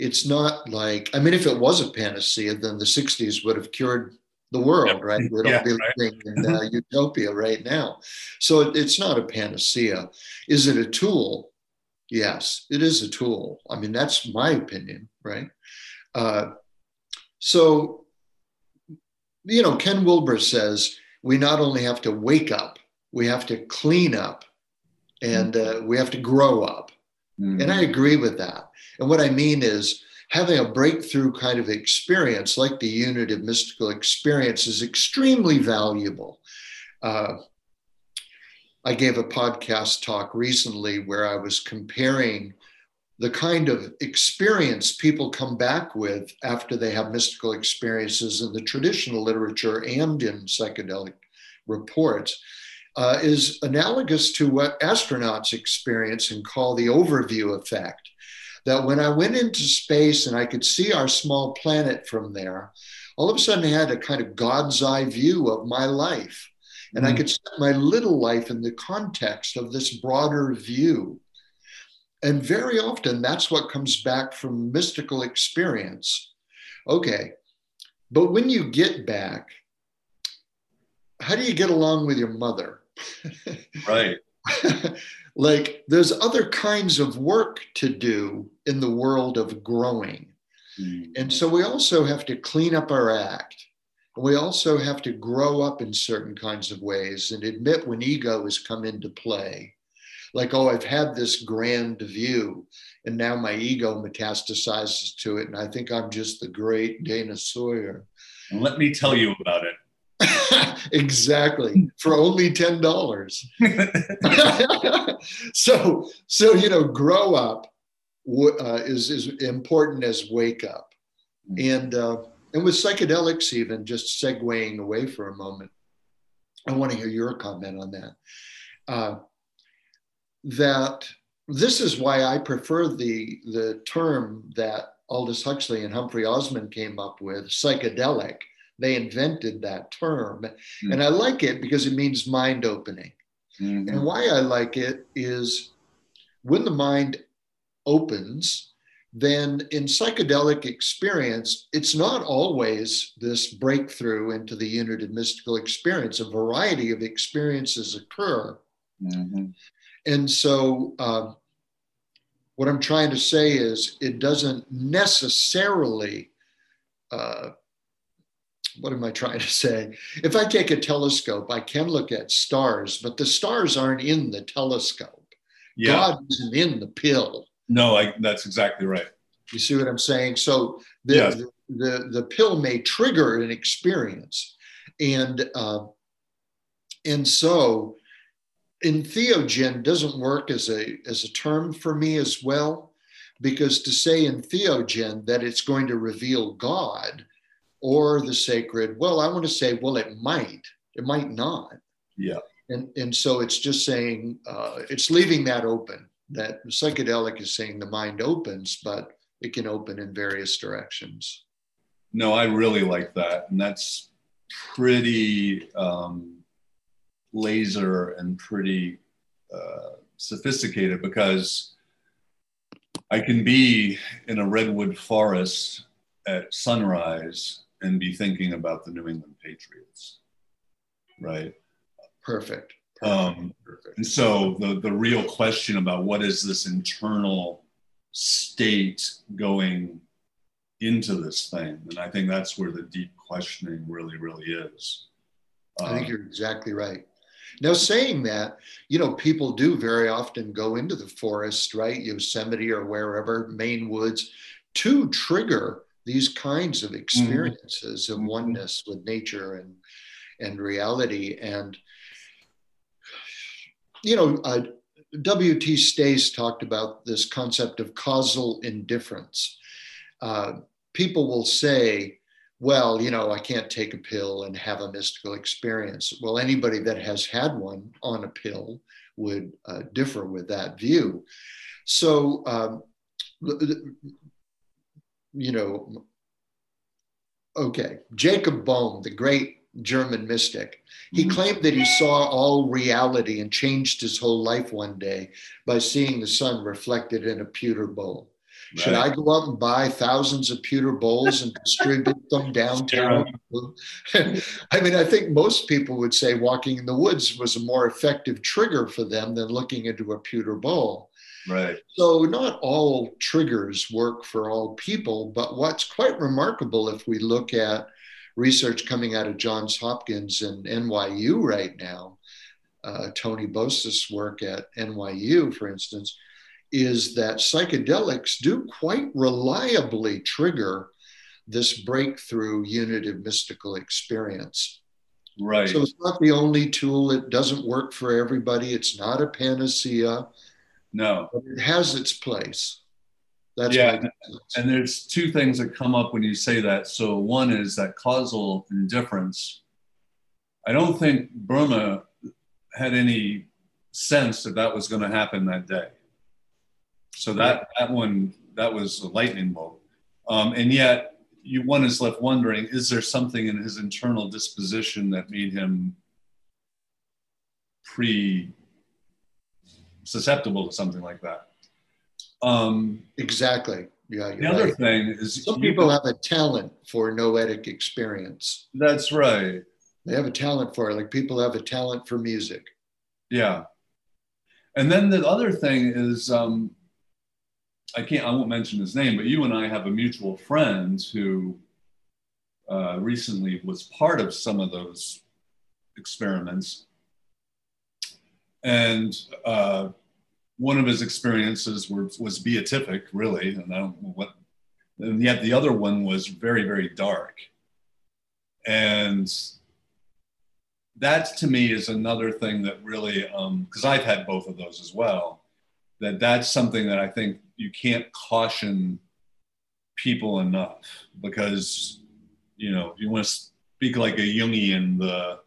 it's not like, I mean, if it was a panacea, then the 60s would have cured the world, right? We'd yeah, all be living in uh, utopia right now. So it, it's not a panacea. Is it a tool? Yes, it is a tool. I mean, that's my opinion, right? Uh, so, you know, Ken Wilber says we not only have to wake up, we have to clean up and uh, we have to grow up. Mm-hmm. And I agree with that. And what I mean is having a breakthrough kind of experience, like the unitive mystical experience, is extremely valuable. Uh, I gave a podcast talk recently where I was comparing the kind of experience people come back with after they have mystical experiences in the traditional literature and in psychedelic reports uh, is analogous to what astronauts experience and call the overview effect that when I went into space and I could see our small planet from there, all of a sudden I had a kind of God's eye view of my life. And mm I could set my little life in the context of this broader view. And very often that's what comes back from mystical experience. Okay, but when you get back, how do you get along with your mother? Right. like there's other kinds of work to do in the world of growing. Mm-hmm. And so we also have to clean up our act. We also have to grow up in certain kinds of ways and admit when ego has come into play. Like, oh, I've had this grand view, and now my ego metastasizes to it, and I think I'm just the great Dana Sawyer. And let me tell you about it. exactly for only ten dollars. so so you know, grow up uh, is is important as wake up, and uh, and with psychedelics even just segueing away for a moment. I want to hear your comment on that. Uh, that this is why I prefer the the term that Aldous Huxley and Humphrey Osmond came up with, psychedelic, they invented that term. Mm-hmm. And I like it because it means mind opening. Mm-hmm. And why I like it is when the mind opens, then in psychedelic experience, it's not always this breakthrough into the unitive mystical experience. A variety of experiences occur. Mm-hmm. And so, uh, what I'm trying to say is, it doesn't necessarily uh, what am I trying to say? If I take a telescope, I can look at stars, but the stars aren't in the telescope. Yeah. God isn't in the pill. No, I, that's exactly right. You see what I'm saying? So the, yes. the, the, the, pill may trigger an experience. And, uh, and so entheogen doesn't work as a, as a term for me as well, because to say entheogen that it's going to reveal God or the sacred well i want to say well it might it might not. Yeah. And and so it's just saying uh, it's leaving that open that psychedelic is saying the mind opens but it can open in various directions. No i really like that and that's pretty um, laser and pretty uh, sophisticated because i can be in a redwood forest at sunrise and be thinking about the New England Patriots, right? Perfect. Perfect. Um, Perfect. And so the the real question about what is this internal state going into this thing, and I think that's where the deep questioning really, really is. I think um, you're exactly right. Now, saying that, you know, people do very often go into the forest, right? Yosemite or wherever, Maine woods, to trigger these kinds of mm-hmm. experiences mm-hmm. of oneness with nature and and reality and you know uh, W.T. Stace talked about this concept of causal indifference. Uh, people will say, well, you know, I can't take a pill and have a mystical experience. Well, anybody that has had one on a pill would uh, differ with that view. So, um, you know, okay, Jacob Boehme, the great German mystic, he mm-hmm. claimed that he saw all reality and changed his whole life one day by seeing the sun reflected in a pewter bowl. Right. Should I go out and buy thousands of pewter bowls and distribute them downtown? I mean, I think most people would say walking in the woods was a more effective trigger for them than looking into a pewter bowl. Right. So, not all triggers work for all people, but what's quite remarkable if we look at research coming out of Johns Hopkins and NYU right now, uh, Tony Bossis's work at NYU, for instance, is that psychedelics do quite reliably trigger this breakthrough unitive mystical experience. Right. So it's not the only tool. It doesn't work for everybody. It's not a panacea. No. But it has its place. That's yeah. And there's two things that come up when you say that. So one is that causal indifference. I don't think Boehme had any sense that that was going to happen that day. So that that one that was a lightning bolt. Um, and yet you one is left wondering: Is there something in his internal disposition that made him pre susceptible to something like that. Um, exactly. Yeah. The other thing is some people have a talent for noetic experience. That's right. They have a talent for it, like people have a talent for music. Yeah. And then the other thing is, um, I can't, I won't mention his name, but you and I have a mutual friend who uh, recently was part of some of those experiments. And uh, one of his experiences were, was beatific, really, and I don't know what, and yet the other one was very, very dark. And that to me is another thing that really, because um, I've had both of those as well, that that's something that I think you can't caution people enough because, you know, you want to speak like a Jungian, the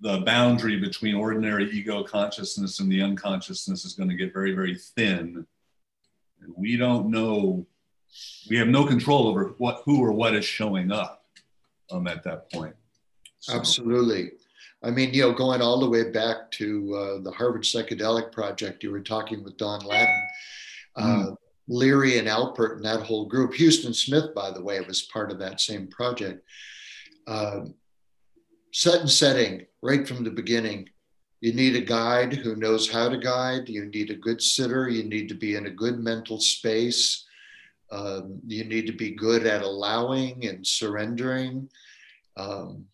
the boundary between ordinary ego consciousness and the unconsciousness is going to get very, very thin. And we don't know, we have no control over what, who or what is showing up um, at that point. So. Absolutely. I mean, you know, going all the way back to uh, the Harvard Psychedelic Project, you were talking with Don Lattin, uh, mm. Leary and Alpert and that whole group. Huston Smith, by the way, was part of that same project. Uh, set and setting right from the beginning. You need a guide who knows how to guide. You need a good sitter. You need to be in a good mental space. Um, you need to be good at allowing and surrendering. Um,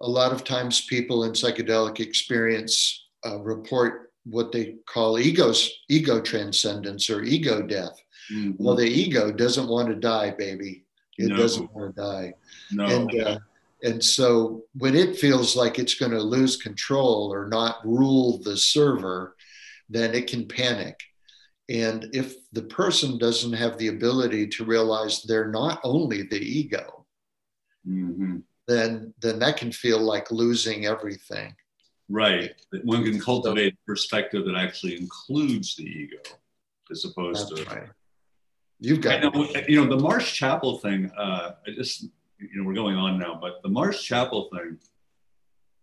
a lot of times, people in psychedelic experience uh, report what they call egos, ego transcendence or ego death. Mm-hmm. Well, the ego doesn't want to die, baby. It no. doesn't want to die. No. And uh, and so when it feels like it's going to lose control or not rule the server, then it can panic. And if the person doesn't have the ability to realize they're not only the ego, mm-hmm. then then that can feel like losing everything. Right. One can cultivate a perspective that actually includes the ego, as opposed to. Right. You've got. Know, you know the Marsh Chapel thing. Uh, I just you know, we're going on now, but the Marsh Chapel thing,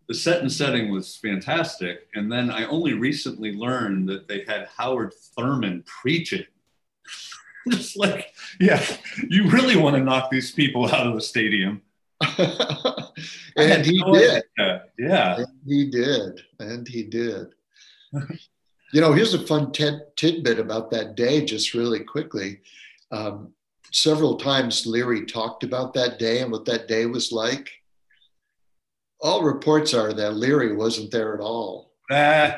the set and setting was fantastic. And then I only recently learned that they had Howard Thurman preaching. Just like, yeah, you really want to knock these people out of the stadium. and he no did. Idea. Yeah. And he did. And he did. you know, here's a fun tidbit about that day, just really quickly. Um, several times Leary talked about that day and what that day was like. All reports are that Leary wasn't there at all. Ah,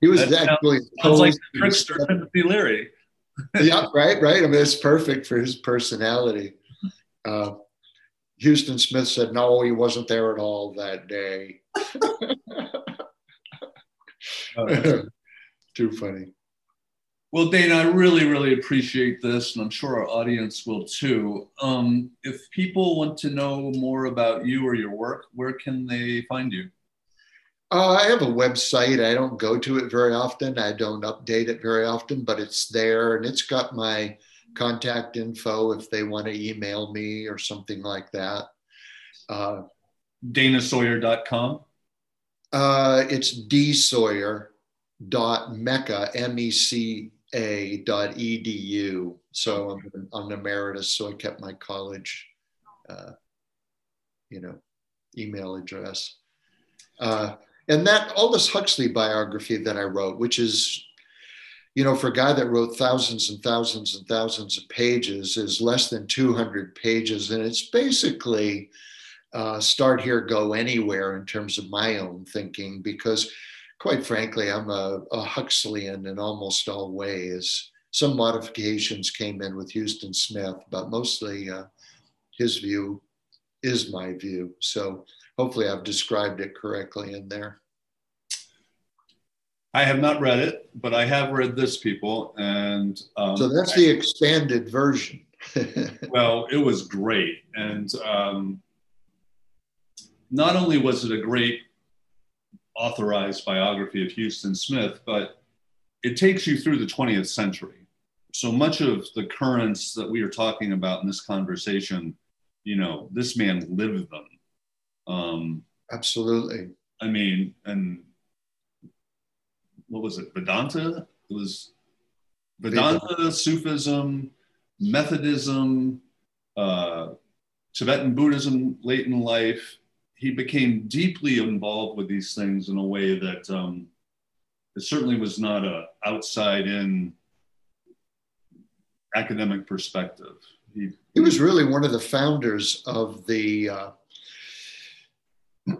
he was actually sounds like trickster Timothy Leary. yeah, right, right. I mean, it's perfect for his personality. Uh, Huston Smith said, no, he wasn't there at all that day. oh, Too funny. Well, Dana, I really, really appreciate this, and I'm sure our audience will too. Um, if people want to know more about you or your work, where can they find you? Uh, I have a website. I don't go to it very often. I don't update it very often, but it's there and it's got my contact info if they want to email me or something like that. Uh, DanaSawyer.com? Uh, it's dsawyer.meca, M E C a.edu. So I'm, an emeritus, so I kept my college, uh, you know, email address. Uh, and that Aldous Huxley biography that I wrote, which is, you know, for a guy that wrote thousands and thousands and thousands of pages, is less than 200 pages, and it's basically uh, start here, go anywhere in terms of my own thinking because quite frankly, I'm a, a Huxleyan in almost all ways. Some modifications came in with Huston Smith, but mostly uh, his view is my view. So hopefully I've described it correctly in there. I have not read it, but I have read this, people, and um, so that's the expanded version. well, it was great, and um, not only was it a great authorized biography of Huston Smith, but it takes you through the 20th century. So much of the currents that we are talking about in this conversation, you know, this man lived them. Um, Absolutely. I mean, and what was it? Vedanta? It was Vedanta. Sufism, Methodism, uh, Tibetan Buddhism late in life, he became deeply involved with these things in a way that um, it certainly was not a outside in academic perspective. He, he was really one of the founders of the, uh,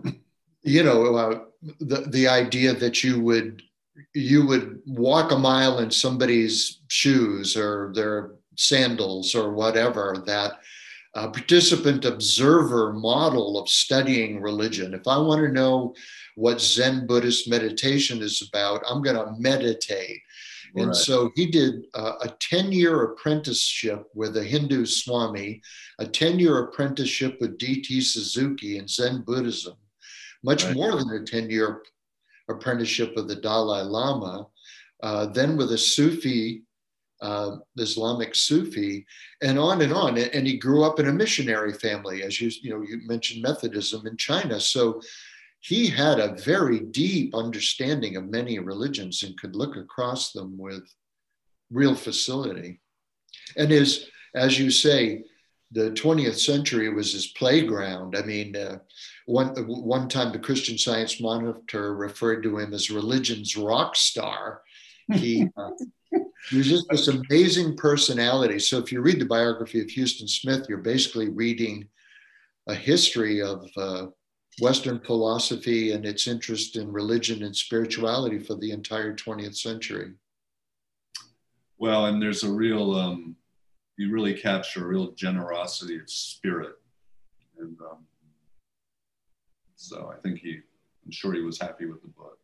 you know, uh, the the idea that you would you would walk a mile in somebody's shoes or their sandals or whatever that uh, participant observer model of studying religion. If I want to know what Zen Buddhist meditation is about, I'm going to meditate. And right. so he did uh, a 10 year apprenticeship with a Hindu Swami, a 10 year apprenticeship with D.T. Suzuki in Zen Buddhism, much right. more than a 10 year apprenticeship of the Dalai Lama, uh, then with a Sufi uh, Islamic Sufi, and on and on. And he grew up in a missionary family, as you you know you mentioned Methodism in China. So he had a very deep understanding of many religions and could look across them with real facility. And his, as you say, the 20th century was his playground. I mean, uh, one one time the Christian Science Monitor referred to him as religion's rock star. He uh, he was just this amazing personality. So if you read the biography of Huston Smith, you're basically reading a history of uh, Western philosophy and its interest in religion and spirituality for the entire 20th century. Well, and there's a real, um, you really capture a real generosity of spirit. And um, so I think he, I'm sure he was happy with the book.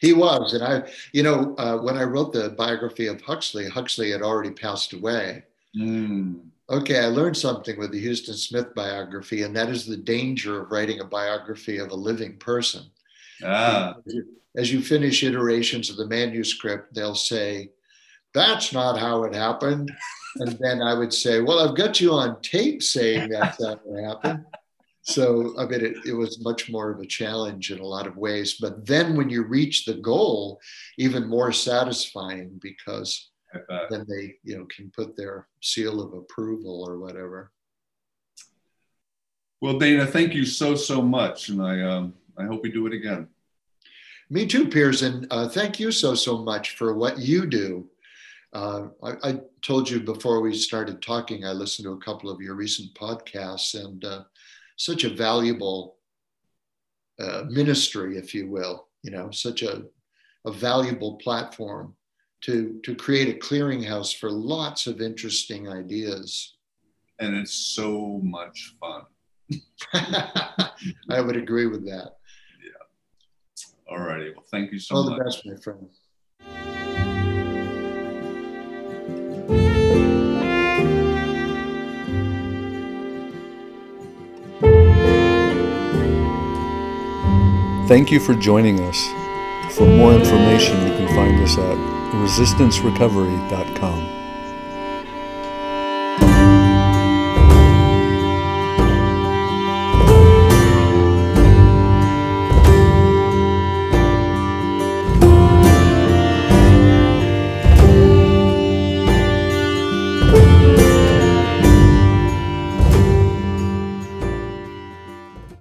He was, and I, you know, uh, when I wrote the biography of Huxley, Huxley had already passed away. Mm. Okay, I learned something with the Huston Smith biography, and that is the danger of writing a biography of a living person. Ah. As you finish iterations of the manuscript, they'll say, "That's not how it happened," and then I would say, "Well, I've got you on tape saying that's how it happened." So I mean, it, it, was much more of a challenge in a lot of ways. But then when you reach the goal, even more satisfying because then they, you know, can put their seal of approval or whatever. Well, Dana, thank you so so much, and I um, I hope we do it again. Me too, Piers, and uh, thank you so so much for what you do. Uh, I, I, told you before we started talking, I listened to a couple of your recent podcasts, and uh, such a valuable uh, ministry, if you will, you know, such a, a valuable platform to, to create a clearinghouse for lots of interesting ideas. And it's so much fun. I would agree with that. Yeah. All righty. Well, thank you so All much. All the best, my friend. Thank you for joining us. For more information, you can find us at resistancerecovery.com.